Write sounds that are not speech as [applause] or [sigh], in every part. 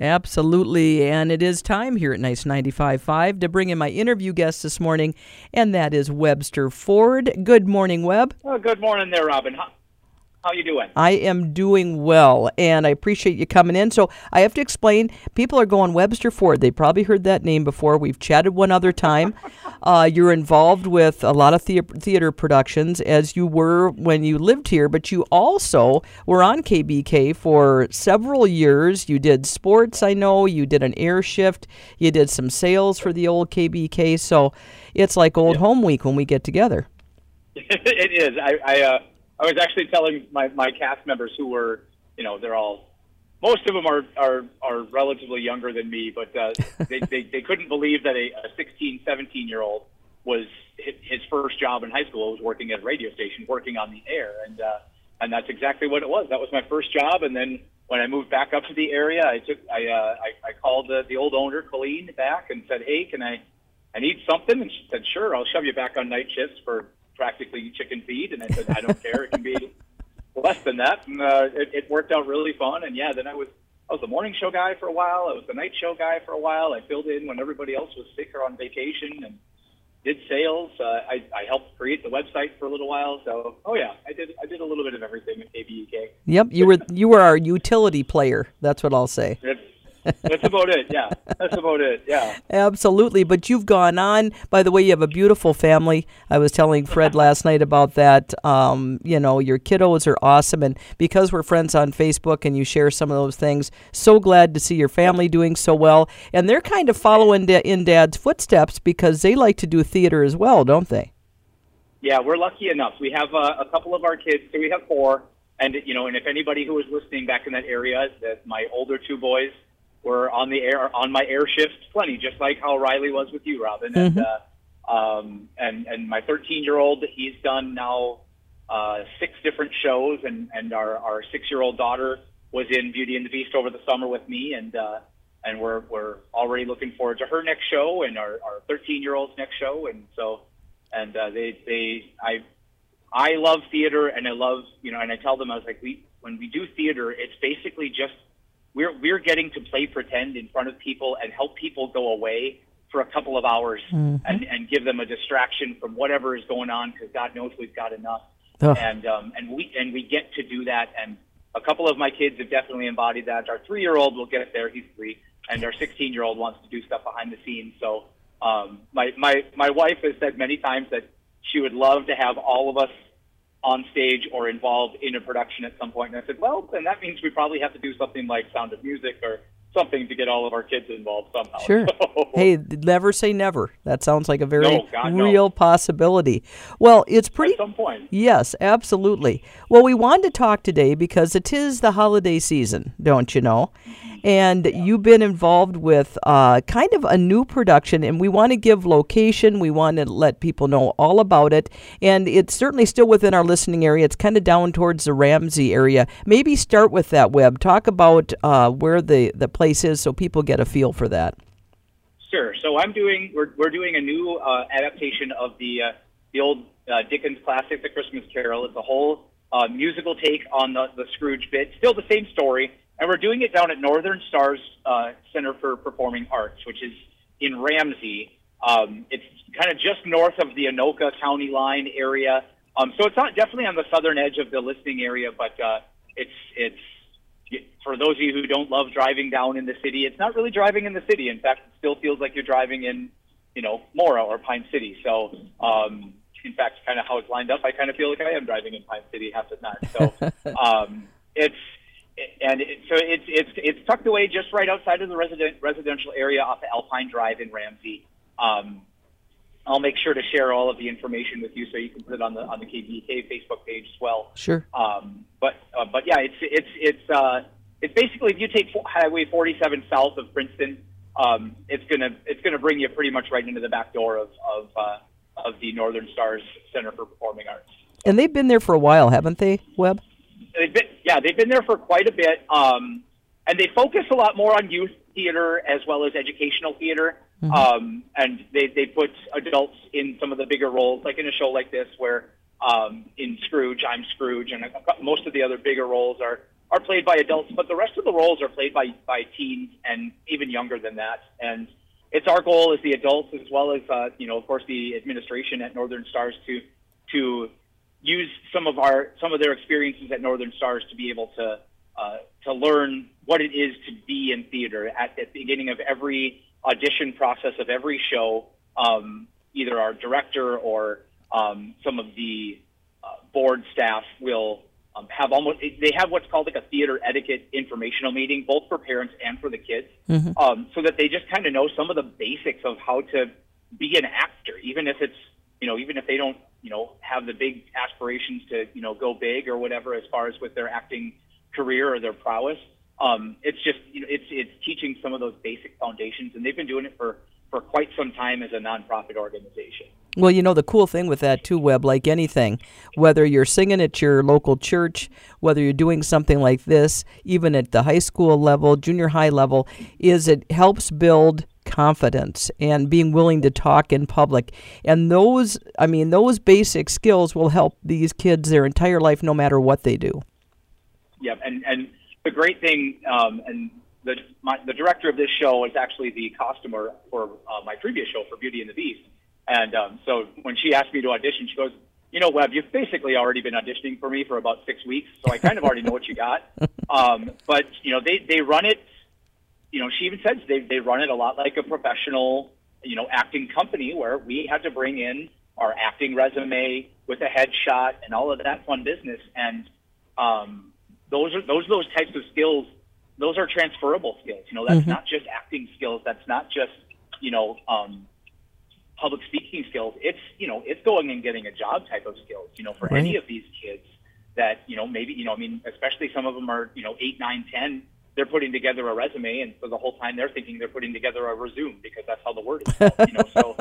Absolutely. And it is time here at Nice 95.5 to bring in my interview guest this morning, and that is Webster Ford. Good morning, Web. Oh, good morning there, Robin. How, you doing? I am doing well, and I appreciate you coming in. So I have to explain. People are going Webster Ford. They probably heard that name before. We've chatted one other time. [laughs] uh, you're involved with a lot of the- theater productions, as you were when you lived here, but you also were on KBEK for several years. You did sports, I know. You did an air shift. You did some sales for the old KBEK. So it's like old home week when we get together. [laughs] it is. I I, uh, I was actually telling my, my cast members who were, you know, they're all, most of them are are, are relatively younger than me, but uh, [laughs] they, they they couldn't believe that a, a 16, 17 year old was his first job in high school was working at a radio station, working on the air, and uh, and that's exactly what it was. That was my first job, and then when I moved back up to the area, I took I uh, I, I called the, the old owner Colleen back and said, hey, can I I need something, and she said, sure, I'll shove you back on night shifts for practically chicken feed, and I said, I don't [laughs] care, it can be less than that, and uh, it, it worked out really fun. And yeah, then I was I was the morning show guy for a while. I was the night show guy for a while. I filled in when everybody else was sick or on vacation, and did sales. Uh, I, I helped create the website for a little while. So oh yeah, I did I did a little bit of everything at KBEK. Yep, you were you were our utility player. That's what I'll say. That's, that's about it. Yeah, that's about it. Yeah. Absolutely, but you've gone on. By the way, you have a beautiful family. I was telling Fred last night about that. Um, you know, your kiddos are awesome, and because we're friends on Facebook and you share some of those things, so glad to see your family doing so well. And they're kind of following in Dad's footsteps because they like to do theater as well, don't they? Yeah, we're lucky enough. We have uh, a couple of our kids. So we have four, and you know, and if anybody who was listening back in that area, that my older two boys were on the air on my air shift plenty, just like how Riley was with you, Robin. And uh, um, and and my 13 year old, he's done now uh, six different shows, and and our our six year old daughter was in Beauty and the Beast over the summer with me, and uh, and we're we're already looking forward to her next show and our our 13 year old's next show, and so and uh, they they I I love theater and I love you know and I tell them I was like we when we do theater it's basically just we're we're getting to play pretend in front of people and help people go away for a couple of hours and and give them a distraction from whatever is going on because God knows we've got enough. Ugh. and um and we and we get to do that. And a couple of my kids have definitely embodied that. Our three year old will get there. He's three. And our 16 year old wants to do stuff behind the scenes. So um my my my wife has said many times that she would love to have all of us on stage or involved in a production at some point. And I said, well, then that means we probably have to do something like Sound of Music or something to get all of our kids involved somehow. Sure. [laughs] So- Hey, never say never. That sounds like a very No, God, no. real possibility. Well, it's pretty at some point. Yes, absolutely. Well, we wanted to talk today because it is the holiday season, don't you know? And you've been involved with uh, kind of a new production, and we want to give location. We want to let people know all about it. And it's certainly still within our listening area. It's kind of down towards the Ramsey area. Maybe start with that, Web. Talk about uh, where the, the place is so people get a feel for that. Sure. So I'm doing we're we're doing a new uh, adaptation of the uh, the old uh, Dickens classic, The Christmas Carol. It's a whole uh, musical take on the, the Scrooge bit. Still the same story, and we're doing it down at Northern Starz uh, Center for Performing Arts, which is in Ramsey. Um, it's kind of just north of the Anoka County line area. Um, so it's not definitely on the southern edge of the listening area, but uh, it's it's for those of you who don't love driving down in the city, it's not really driving in the city. In fact, it still feels like you're driving in, you know, Mora or Pine City. So, um, in fact, kind of how it's lined up, I kind of feel like I am driving in Pine City half the time. So, [laughs] um, it's and it, so it's it's it's tucked away just right outside of the resident residential area off of Alpine Drive in Ramsey. Um, I'll make sure to share all of the information with you so you can put it on the on the KBEK Facebook page as well. Sure. Um, but uh, but yeah, it's it's it's uh, it's basically if you take Highway 47 south of Princeton, um, it's gonna it's gonna bring you pretty much right into the back door of of uh, of the Northern Starz Center for Performing Arts. And they've been there for a while, haven't they, Webb? They've been yeah they've been there for quite a bit, um, and they focus a lot more on youth theater as well as educational theater. Um, and they they put adults in some of the bigger roles, like in a show like this, where um, in Scrooge I'm Scrooge, and most of the other bigger roles are are played by adults, but the rest of the roles are played by by teens and even younger than that. And it's our goal as the adults, as well as uh, you know, of course, the administration at Northern Starz to to use some of our some of their experiences at Northern Starz to be able to uh, to learn what it is to be in theater at, at the beginning of every audition process of every show. Um, either our director or um, some of the uh, board staff will um, have almost they have what's called like a theater etiquette informational meeting, both for parents and for the kids, mm-hmm. um, so that they just kind of know some of the basics of how to be an actor, even if it's you know even if they don't you know have the big aspirations to you know go big or whatever as far as with their acting career or their prowess. Um, it's just you know it's it's teaching some of those basic foundations, and they've been doing it for for quite some time as a nonprofit organization. Well, you know, the cool thing with that too, Webb, like anything, whether you're singing at your local church, whether you're doing something like this, even at the high school level, junior high level, is it helps build confidence and being willing to talk in public. And those, I mean, those basic skills will help these kids their entire life no matter what they do. Yep. And, and the great thing, um, and the, my, the director of this show is actually the costumer for uh, my previous show for Beauty and the Beast and um, so when she asked me to audition, she goes, "You know, Webb, you've basically already been auditioning for me for about six weeks, so I kind of already know what you got." [laughs] Um, but you know, they they run it. You know, she even says they they run it a lot like a professional, you know, acting company where we had to bring in our acting resume with a headshot and all of that fun business. And um, those are those are those types of skills. Those are transferable skills. You know, that's mm-hmm. not just acting skills. That's not just you know um, public speaking skills. It's you know it's going and getting a job type of skills. You know, for right. any of these kids that you know maybe you know I mean especially some of them are you know eight nine ten. They're putting together a resume, and for the whole time they're thinking they're putting together a resume because that's how the word is. [laughs] Called, you know, so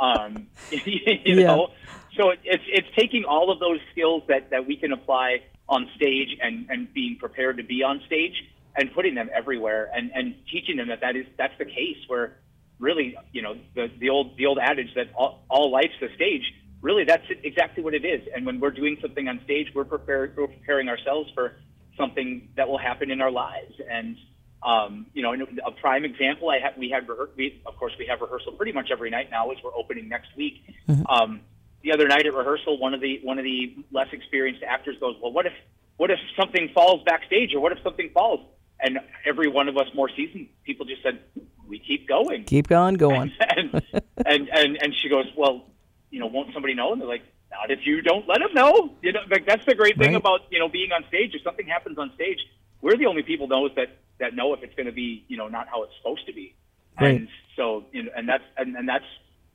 um, [laughs] you yeah. know, so it's it's taking all of those skills that that we can apply on stage and and being prepared to be on stage and putting them everywhere and and teaching them that that is that's the case where really, you know, the, the old the old adage that all, all life's the stage. Really, that's exactly what it is. And when we're doing something on stage, we're, prepared, we're preparing ourselves for something that will happen in our lives. And um, you know, a prime example, I have we had rehe- we of course we have rehearsal pretty much every night now as we're opening next week. Mm-hmm. Um, the other night at rehearsal, one of the one of the less experienced actors goes, "Well, what if what if something falls backstage, or what if something falls?" And every one of us more seasoned people just said, we keep going. Keep on going. [laughs] And, and, and, and, and she goes, well, you know, won't somebody know? And they're like, not if you don't let them know. You know, like that's the great thing right. about, you know, being on stage. If something happens on stage, we're the only people knows that, that know if it's going to be, you know, not how it's supposed to be. Right. And so, you know, and that's, and, and that's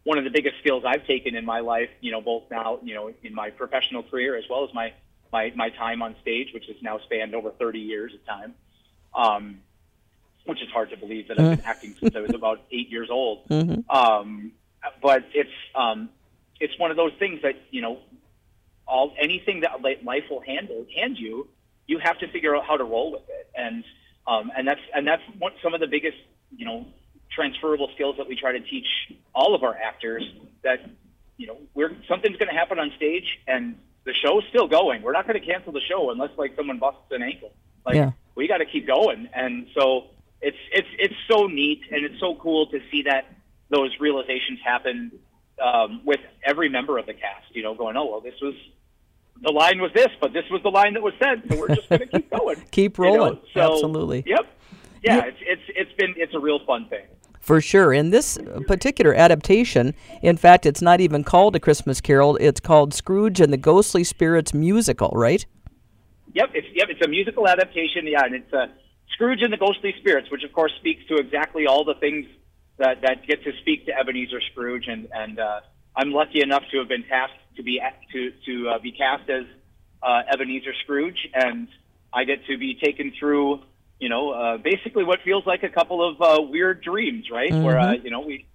one of the biggest skills I've taken in my life, you know, both now, you know, in my professional career as well as my, my, my time on stage, which has now spanned over 30 years of time. Um, which is hard to believe that I've been [laughs] acting since I was about eight years old. Mm-hmm. Um, but it's um, it's one of those things that you know, all anything that life will handle hand you, you have to figure out how to roll with it, and um, and that's and that's what some of the biggest you know transferable skills that we try to teach all of our actors. That you know, we're something's going to happen on stage, and the show's still going. We're not going to cancel the show unless like someone busts an ankle. Like yeah. we got to keep going, and so it's it's it's so neat and it's so cool to see that those realizations happen um, with every member of the cast. You know, going, oh well, this was the line was this, but this was the line that was said, so we're just going to keep going, [laughs] keep rolling. You know? so, Absolutely. Yep. Yeah, yeah, it's it's it's been it's a real fun thing. For sure. In this particular adaptation, in fact, it's not even called A Christmas Carol. It's called Scrooge and the Ghostly Spirits Musical, right? Yep. It's yep. It's a musical adaptation. Yeah, and it's a Scrooge and the Ghostly Spirits, which of course speaks to exactly all the things that, that get to speak to Ebenezer Scrooge, and and uh, I'm lucky enough to have been tasked to be to to uh, be cast as uh, Ebenezer Scrooge, and I get to be taken through, you know, uh, basically what feels like a couple of uh, weird dreams, right? Mm-hmm. Where uh, you know we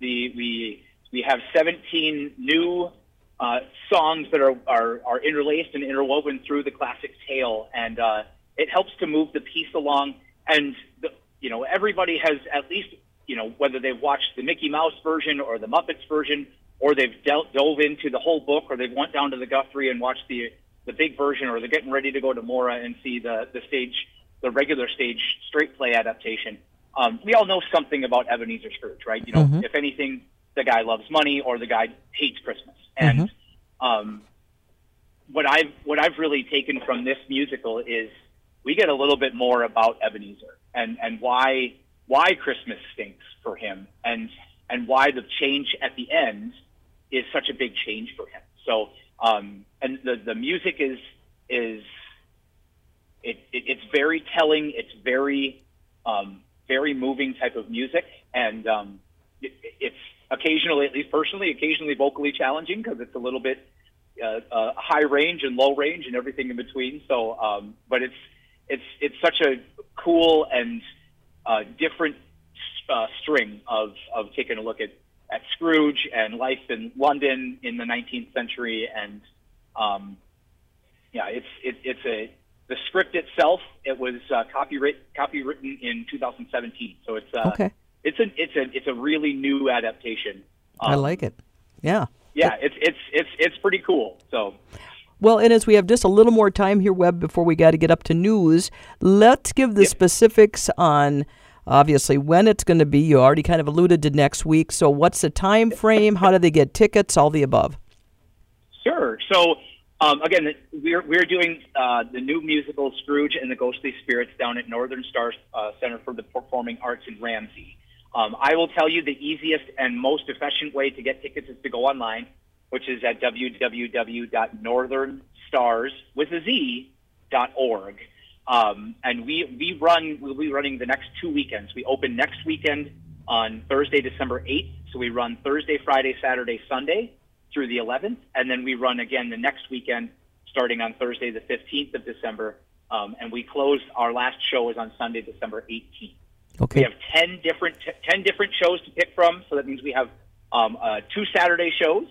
the we we have 17 new uh, songs that are, are are interlaced and interwoven through the classic tale, and uh, it helps to move the piece along. And the, you know, everybody has at least you know whether they've watched the Mickey Mouse version or the Muppets version, or they've dealt, dove into the whole book, or they've went down to the Guthrie and watched the the big version, or they're getting ready to go to Mora and see the the stage, the regular stage straight play adaptation. Um, we all know something about Ebenezer Scrooge, right? You know, Mhm. if anything, the guy loves money or the guy hates Christmas. And um, what I've what I've really taken from this musical is we get a little bit more about Ebenezer and and why why Christmas stinks for him and and why the change at the end is such a big change for him. So um, and the the music is is it, it it's very telling. It's very um, very moving type of music, and um, it, it's occasionally, at least personally, occasionally vocally challenging because it's a little bit uh, uh, high range and low range and everything in between. So, um, but it's it's it's such a cool and uh, different uh, string of of taking a look at at Scrooge and life in London in the 19th century, and um, yeah, it's it, it's a the script itself. It was uh, copyright copywritten in 2017, so it's uh, Okay. it's a it's a it's a really new adaptation. I Um, like it. Yeah. Yeah, it's it's it's it's pretty cool. So Well, and as we have just a little more time here, Webb, before we got to get up to news, let's give the specifics on obviously when it's going to be. You already kind of alluded to next week. So, what's the time frame? How do they get tickets? All the above. Sure. So um, again, we're we're doing uh, the new musical Scrooge and the Ghostly Spirits down at Northern Starz uh, Center for the Performing Arts in Ramsey. Um, I will tell you the easiest and most efficient way to get tickets is to go online, which is at www.northernstarz with a Z dot org. Um, and we we run we'll be running the next two weekends. We open next weekend on Thursday, December eighth. So we run Thursday, Friday, Saturday, Sunday through the 11th, and then we run again the next weekend, starting on Thursday, the 15th of December. Um, and we close our last show is on Sunday, December 18th. Okay. We have 10 different t- 10 different shows to pick from, so that means we have um, uh, two Saturday shows,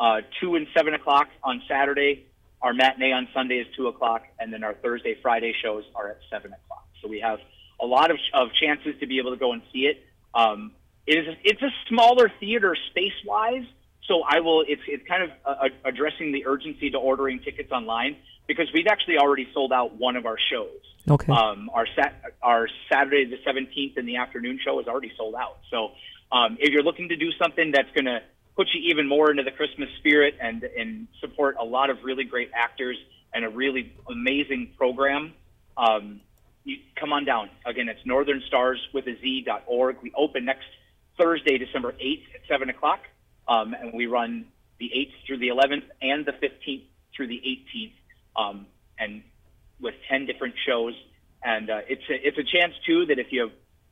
uh, two and seven o'clock on Saturday. Our matinee on Sunday is two o'clock, and then our Thursday, Friday shows are at seven o'clock. So we have a lot of, of chances to be able to go and see it. Um, it is it's a smaller theater space wise, so I will. It's it's kind of uh, addressing the urgency to ordering tickets online because we've actually already sold out one of our shows. Okay. Um, our sat- our Saturday the 17th in the afternoon show is already sold out. So um, if you're looking to do something that's going to put you even more into the Christmas spirit and and support a lot of really great actors and a really amazing program, um, you come on down. Again, it's Northern Starz with. We open next Thursday, December 8th at 7 o'clock, um, and we run the 8th through the 11th and the 15th through the 18th, um, and with 10 different shows. And uh, it's a, it's a chance too that if you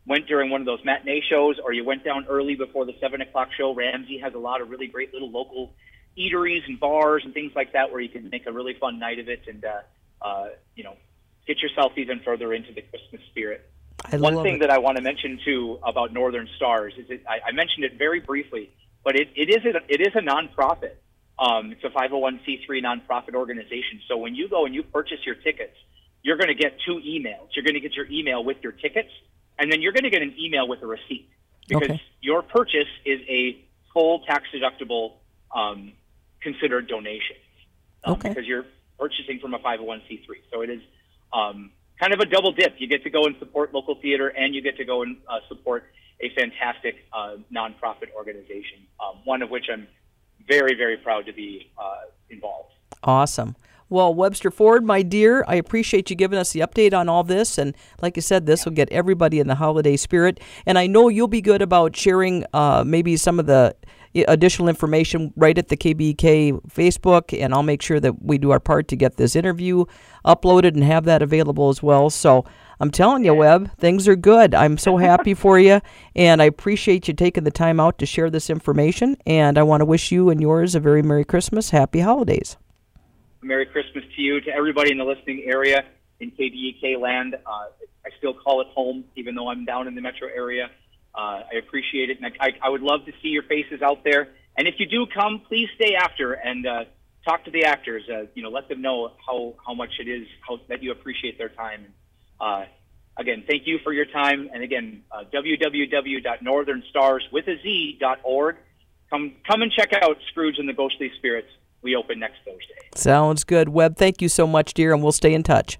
went during one of those matinee shows or you went down early before the seven o'clock show, Ramsey has a lot of really great little local eateries and bars and things like that where you can make a really fun night of it and uh, uh, you know get yourself even further into the Christmas spirit. I One thing it. that I want to mention too about Northern Starz is that I, I mentioned it very briefly, but it, it is a, it is a nonprofit. Um, it's a 501c3 nonprofit organization. So when you go and you purchase your tickets, you're going to get two emails. You're going to get your email with your tickets, and then you're going to get an email with a receipt because Okay. your purchase is a full tax deductible um, considered donation um, Okay. because you're purchasing from a 501c3. So it is um, kind of a double dip. You get to go and support local theater, and you get to go and uh, support a fantastic uh, nonprofit organization, um, one of which I'm very, very proud to be uh, involved. Awesome. Well, Webster Ford, my dear, I appreciate you giving us the update on all this. And like you said, this will get everybody in the holiday spirit. And I know you'll be good about sharing uh, maybe some of the additional information right at the KBEK Facebook. And I'll make sure that we do our part to get this interview uploaded and have that available as well. So I'm telling you, Webb, things are good. I'm so [laughs] happy for you. And I appreciate you taking the time out to share this information. And I want to wish you and yours a very Merry Christmas, Happy Holidays. Merry Christmas to you, to everybody in the listening area in KBEK land. Uh, I still call it home, even though I'm down in the metro area. Uh, I appreciate it, and I, I would love to see your faces out there. And if you do come, please stay after and uh, talk to the actors. Uh, you know, let them know how how much it is how, that you appreciate their time. Uh, again, thank you for your time. And again, uh. Come come and check out Scrooge and the Ghostly Spirits. We open next Thursday. Sounds good. Webb, thank you so much, dear, and we'll stay in touch.